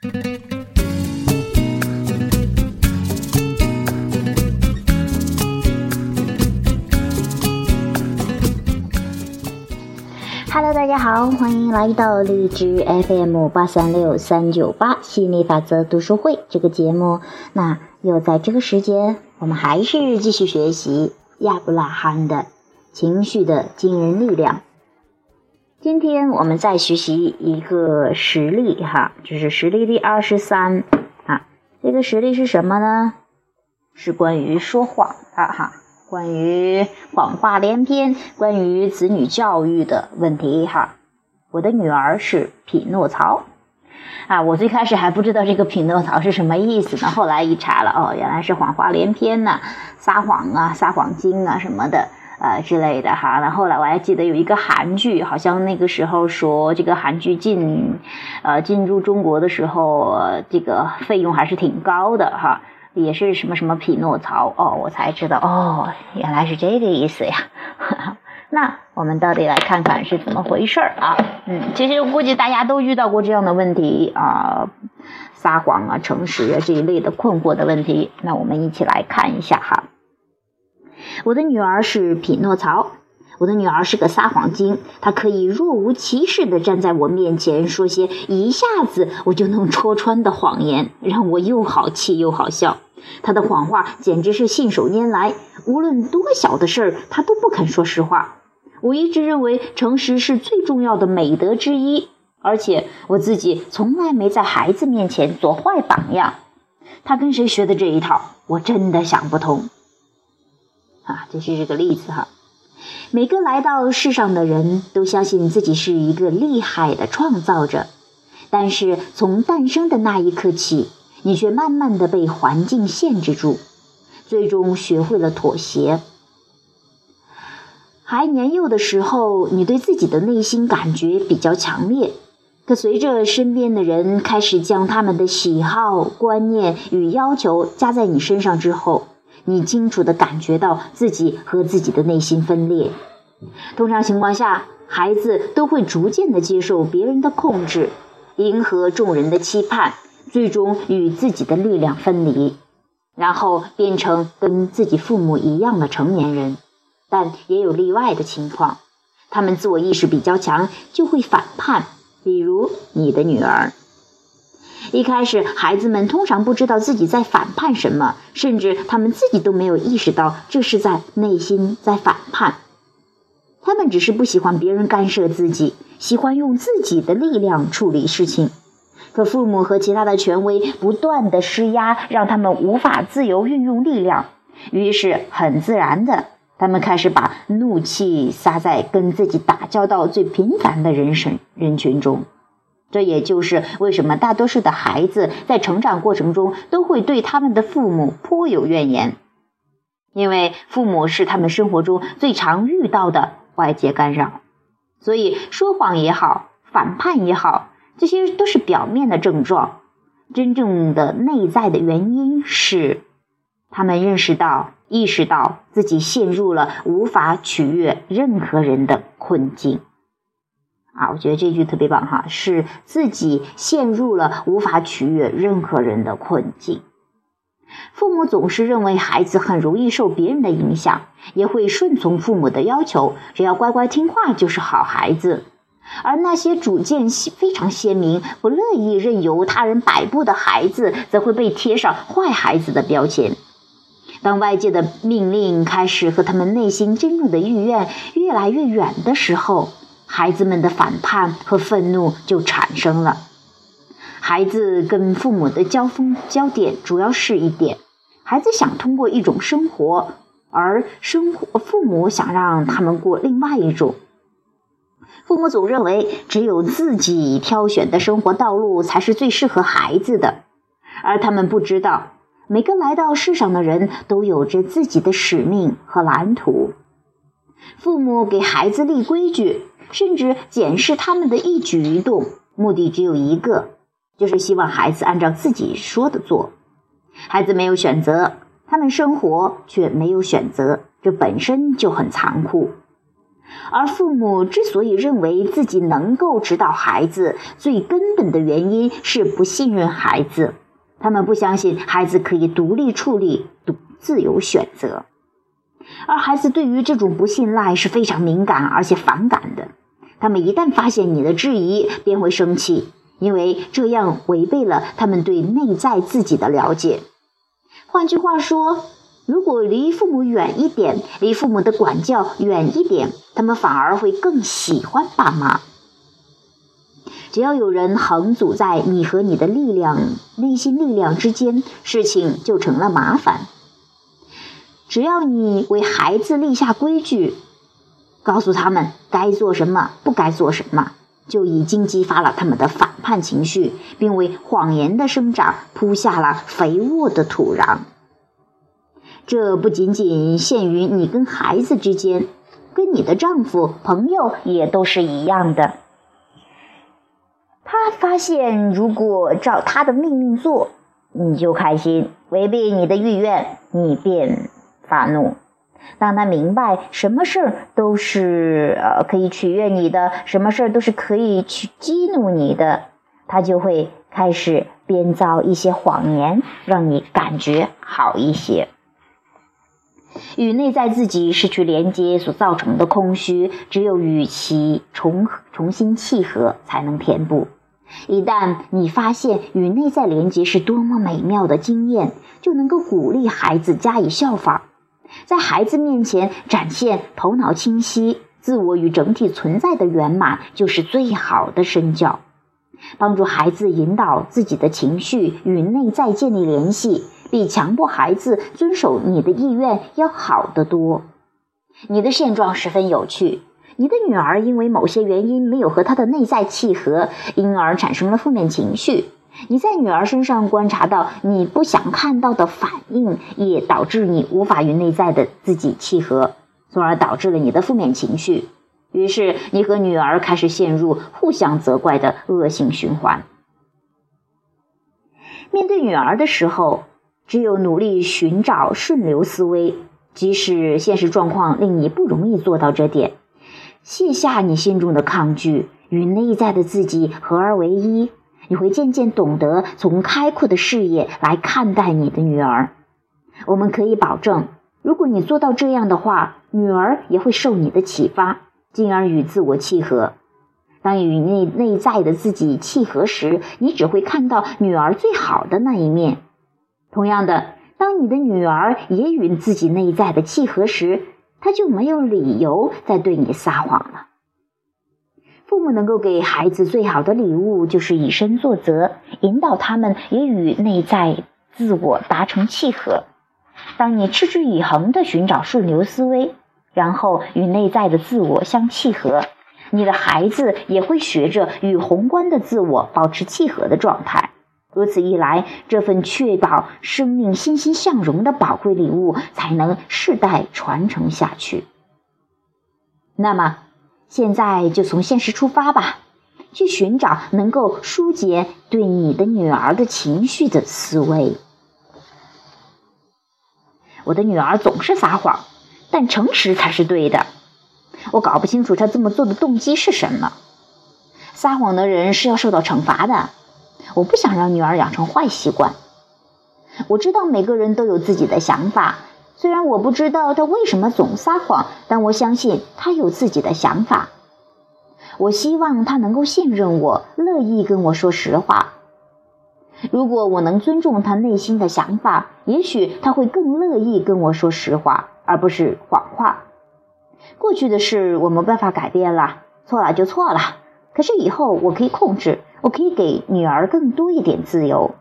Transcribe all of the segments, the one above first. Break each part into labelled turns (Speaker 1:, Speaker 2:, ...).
Speaker 1: Hello，大家好，欢迎来到荔枝 FM 八三六三九八吸引力法则读书会这个节目。那又在这个时间，我们还是继续学习亚伯拉罕的情绪的惊人力量。今天我们再学习一个实例哈，就是实例第二十三啊。这个实例是什么呢？是关于说谎的哈。关于谎话连篇，关于子女教育的问题哈。我的女儿是匹诺曹啊，我最开始还不知道这个匹诺曹是什么意思呢，后来一查了，哦，原来是谎话连篇呐，撒谎啊，撒谎精啊什么的呃之类的哈。那后来我还记得有一个韩剧，好像那个时候说这个韩剧进呃进入中国的时候，这个费用还是挺高的哈。也是什么什么匹诺曹哦，我才知道哦，原来是这个意思呀。那我们到底来看看是怎么回事儿啊？嗯，其实估计大家都遇到过这样的问题啊，撒谎啊、诚实啊这一类的困惑的问题。那我们一起来看一下哈。我的女儿是匹诺曹。我的女儿是个撒谎精，她可以若无其事地站在我面前说些一下子我就能戳穿的谎言，让我又好气又好笑。她的谎话简直是信手拈来，无论多小的事儿，她都不肯说实话。我一直认为诚实是最重要的美德之一，而且我自己从来没在孩子面前做坏榜样。她跟谁学的这一套？我真的想不通。啊，这是这个例子哈。每个来到世上的人都相信自己是一个厉害的创造者，但是从诞生的那一刻起，你却慢慢的被环境限制住，最终学会了妥协。还年幼的时候，你对自己的内心感觉比较强烈，可随着身边的人开始将他们的喜好、观念与要求加在你身上之后。你清楚地感觉到自己和自己的内心分裂。通常情况下，孩子都会逐渐地接受别人的控制，迎合众人的期盼，最终与自己的力量分离，然后变成跟自己父母一样的成年人。但也有例外的情况，他们自我意识比较强，就会反叛。比如你的女儿。一开始，孩子们通常不知道自己在反叛什么，甚至他们自己都没有意识到这是在内心在反叛。他们只是不喜欢别人干涉自己，喜欢用自己的力量处理事情。可父母和其他的权威不断的施压，让他们无法自由运用力量。于是，很自然的，他们开始把怒气撒在跟自己打交道最频繁的人身人群中。这也就是为什么大多数的孩子在成长过程中都会对他们的父母颇有怨言，因为父母是他们生活中最常遇到的外界干扰。所以说谎也好，反叛也好，这些都是表面的症状，真正的内在的原因是，他们认识到、意识到自己陷入了无法取悦任何人的困境。啊，我觉得这句特别棒哈，是自己陷入了无法取悦任何人的困境。父母总是认为孩子很容易受别人的影响，也会顺从父母的要求，只要乖乖听话就是好孩子。而那些主见非常鲜明、不乐意任由他人摆布的孩子，则会被贴上坏孩子的标签。当外界的命令开始和他们内心真正的意愿越来越远的时候，孩子们的反叛和愤怒就产生了。孩子跟父母的交锋焦点主要是一点：孩子想通过一种生活，而生活父母想让他们过另外一种。父母总认为只有自己挑选的生活道路才是最适合孩子的，而他们不知道，每个来到世上的人都有着自己的使命和蓝图。父母给孩子立规矩。甚至检视他们的一举一动，目的只有一个，就是希望孩子按照自己说的做。孩子没有选择，他们生活却没有选择，这本身就很残酷。而父母之所以认为自己能够指导孩子，最根本的原因是不信任孩子。他们不相信孩子可以独立处理、独自由选择。而孩子对于这种不信赖是非常敏感而且反感的。他们一旦发现你的质疑，便会生气，因为这样违背了他们对内在自己的了解。换句话说，如果离父母远一点，离父母的管教远一点，他们反而会更喜欢爸妈。只要有人横阻在你和你的力量、内心力量之间，事情就成了麻烦。只要你为孩子立下规矩，告诉他们该做什么、不该做什么，就已经激发了他们的反叛情绪，并为谎言的生长铺下了肥沃的土壤。这不仅仅限于你跟孩子之间，跟你的丈夫、朋友也都是一样的。他发现，如果照他的命令做，你就开心；违背你的意愿，你便发怒。当他明白什么事儿都是呃可以取悦你的，什么事儿都是可以去激怒你的，他就会开始编造一些谎言，让你感觉好一些。与内在自己失去连接所造成的空虚，只有与其重重新契合，才能填补。一旦你发现与内在连接是多么美妙的经验，就能够鼓励孩子加以效仿，在孩子面前展现头脑清晰、自我与整体存在的圆满，就是最好的身教。帮助孩子引导自己的情绪与内在建立联系，比强迫孩子遵守你的意愿要好得多。你的现状十分有趣。你的女儿因为某些原因没有和她的内在契合，因而产生了负面情绪。你在女儿身上观察到你不想看到的反应，也导致你无法与内在的自己契合，从而导致了你的负面情绪。于是，你和女儿开始陷入互相责怪的恶性循环。面对女儿的时候，只有努力寻找顺流思维，即使现实状况令你不容易做到这点。卸下你心中的抗拒，与内在的自己合而为一，你会渐渐懂得从开阔的视野来看待你的女儿。我们可以保证，如果你做到这样的话，女儿也会受你的启发，进而与自我契合。当与内内在的自己契合时，你只会看到女儿最好的那一面。同样的，当你的女儿也与自己内在的契合时，她就没有理由再对你撒谎了。父母能够给孩子最好的礼物，就是以身作则，引导他们也与内在自我达成契合。当你持之以恒地寻找顺流思维，然后与内在的自我相契合，你的孩子也会学着与宏观的自我保持契合的状态。如此一来，这份确保生命欣欣向荣的宝贵礼物才能世代传承下去。那么，现在就从现实出发吧，去寻找能够疏解对你的女儿的情绪的思维。我的女儿总是撒谎，但诚实才是对的。我搞不清楚她这么做的动机是什么。撒谎的人是要受到惩罚的。我不想让女儿养成坏习惯。我知道每个人都有自己的想法，虽然我不知道他为什么总撒谎，但我相信他有自己的想法。我希望他能够信任我，乐意跟我说实话。如果我能尊重他内心的想法，也许他会更乐意跟我说实话，而不是谎话。过去的事我没办法改变了，错了就错了。可是以后我可以控制。我可以给女儿更多一点自由。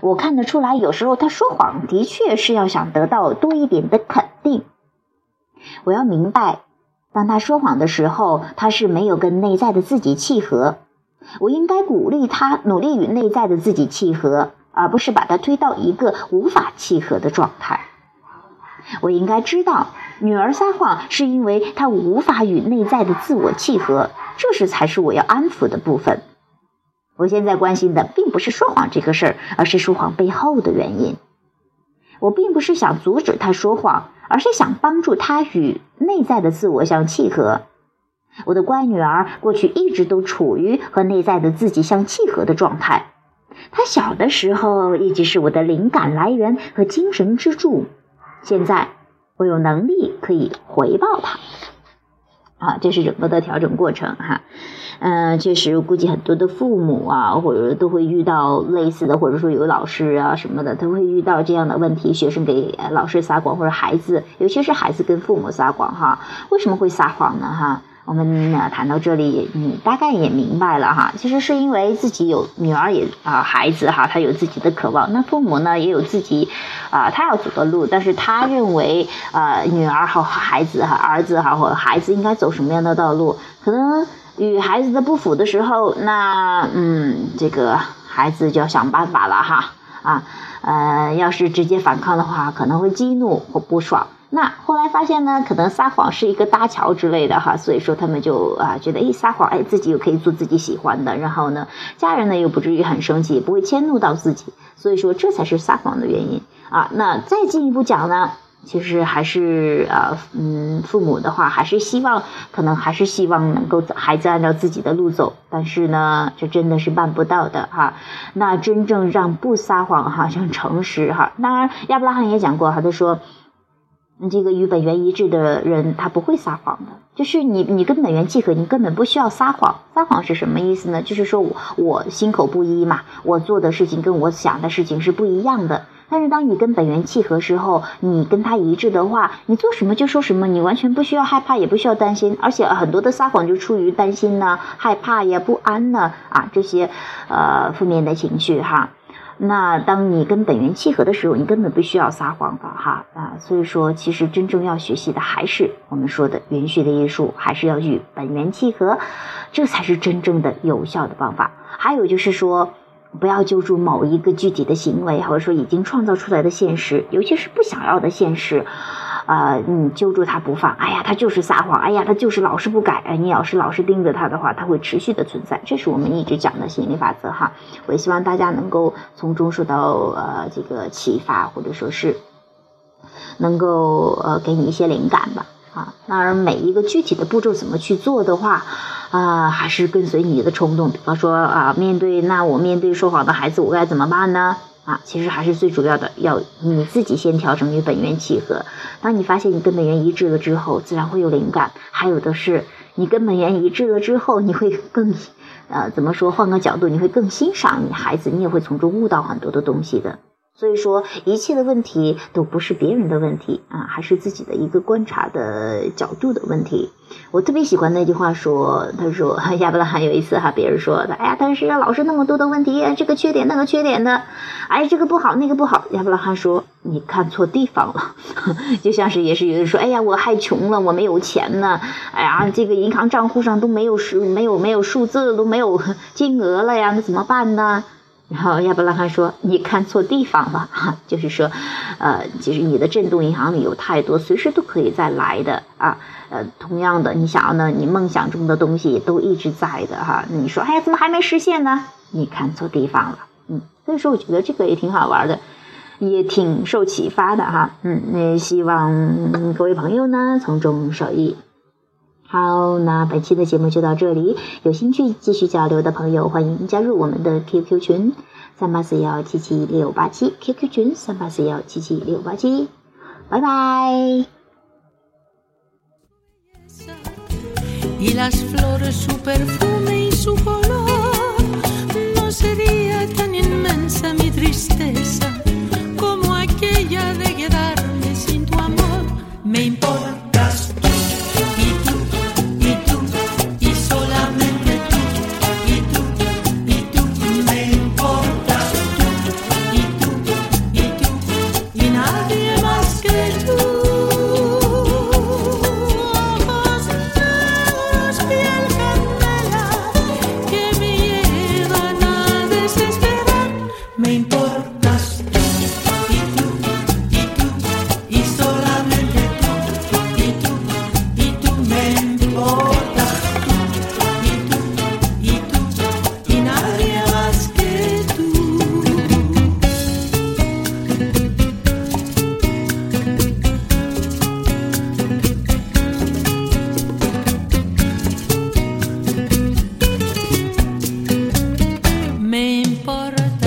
Speaker 1: 我看得出来，有时候他说谎的确是要想得到多一点的肯定。我要明白，当他说谎的时候，他是没有跟内在的自己契合。我应该鼓励他努力与内在的自己契合，而不是把他推到一个无法契合的状态。我应该知道，女儿撒谎是因为她无法与内在的自我契合，这是才是我要安抚的部分。我现在关心的并不是说谎这个事儿，而是说谎背后的原因。我并不是想阻止他说谎，而是想帮助他与内在的自我相契合。我的乖女儿过去一直都处于和内在的自己相契合的状态。她小的时候一直是我的灵感来源和精神支柱。现在我有能力可以回报她。啊，这是整个的调整过程哈。嗯，确实，估计很多的父母啊，或者都会遇到类似的，或者说有老师啊什么的，都会遇到这样的问题：学生给老师撒谎，或者孩子，尤其是孩子跟父母撒谎哈。为什么会撒谎呢？哈？我们呢谈到这里，你大概也明白了哈。其实是因为自己有女儿也啊孩子哈，他有自己的渴望。那父母呢也有自己啊他要走的路，但是他认为啊女儿和孩子哈儿子哈或孩子应该走什么样的道路，可能与孩子的不符的时候，那嗯这个孩子就要想办法了哈啊呃要是直接反抗的话，可能会激怒或不爽。那后来发现呢，可能撒谎是一个搭桥之类的哈，所以说他们就啊觉得，哎，撒谎，哎，自己又可以做自己喜欢的，然后呢，家人呢又不至于很生气，不会迁怒到自己，所以说这才是撒谎的原因啊。那再进一步讲呢，其实还是呃，嗯，父母的话还是希望，可能还是希望能够孩子按照自己的路走，但是呢，这真的是办不到的哈。那真正让不撒谎哈，像诚实哈，当然亚伯拉罕也讲过，他就你。这个与本源一致的人，他不会撒谎的。就是你，你跟本源契合，你根本不需要撒谎。撒谎是什么意思呢？就是说我我心口不一嘛，我做的事情跟我想的事情是不一样的。但是当你跟本源契合时候，你跟他一致的话，你做什么就说什么，你完全不需要害怕，也不需要担心。而且很多的撒谎就出于担心呢、害怕呀、不安呢啊这些呃负面的情绪哈。那当你跟本源契合的时候，你根本不需要撒谎的哈啊，所以说其实真正要学习的还是我们说的原学的艺术，还是要与本源契合，这才是真正的有效的方法。还有就是说，不要揪住某一个具体的行为，或者说已经创造出来的现实，尤其是不想要的现实。啊，你揪住他不放，哎呀，他就是撒谎，哎呀，他就是老是不改，哎，你要是老是盯着他的话，他会持续的存在，这是我们一直讲的心理法则哈。我也希望大家能够从中受到呃这个启发，或者说是能够呃给你一些灵感吧啊。当然，每一个具体的步骤怎么去做的话啊，还是跟随你的冲动。比方说啊，面对那我面对说谎的孩子，我该怎么办呢？啊，其实还是最主要的，要你自己先调整与本源契合。当你发现你跟本源一致了之后，自然会有灵感。还有的是，你跟本源一致了之后，你会更，呃，怎么说？换个角度，你会更欣赏你孩子，你也会从中悟到很多的东西的。所以说，一切的问题都不是别人的问题啊，还是自己的一个观察的角度的问题。我特别喜欢那句话说，他说 亚伯拉罕有一次哈，别人说的，哎呀，但是老是那么多的问题，这个缺点那个缺点的，哎，这个不好那个不好。亚伯拉罕说，你看错地方了，就像是也是有人说，哎呀，我害穷了，我没有钱呢，哎呀，这个银行账户上都没有数，没有没有数字，都没有 金额了呀，那怎么办呢？然后亚伯拉罕说：“你看错地方了，哈，就是说，呃，其实你的震动银行里有太多，随时都可以再来的啊。呃，同样的，你想要呢，你梦想中的东西都一直在的哈。你说，哎呀，怎么还没实现呢？你看错地方了，嗯。所以说，我觉得这个也挺好玩的，也挺受启发的哈。嗯，那希望各位朋友呢从中受益。”好，那本期的节目就到这里。有兴趣继续交流的朋友，欢迎加入我们的 QQ 群三八四幺七七六八七 QQ 群三八四幺七七六八七，拜拜。me importas
Speaker 2: город.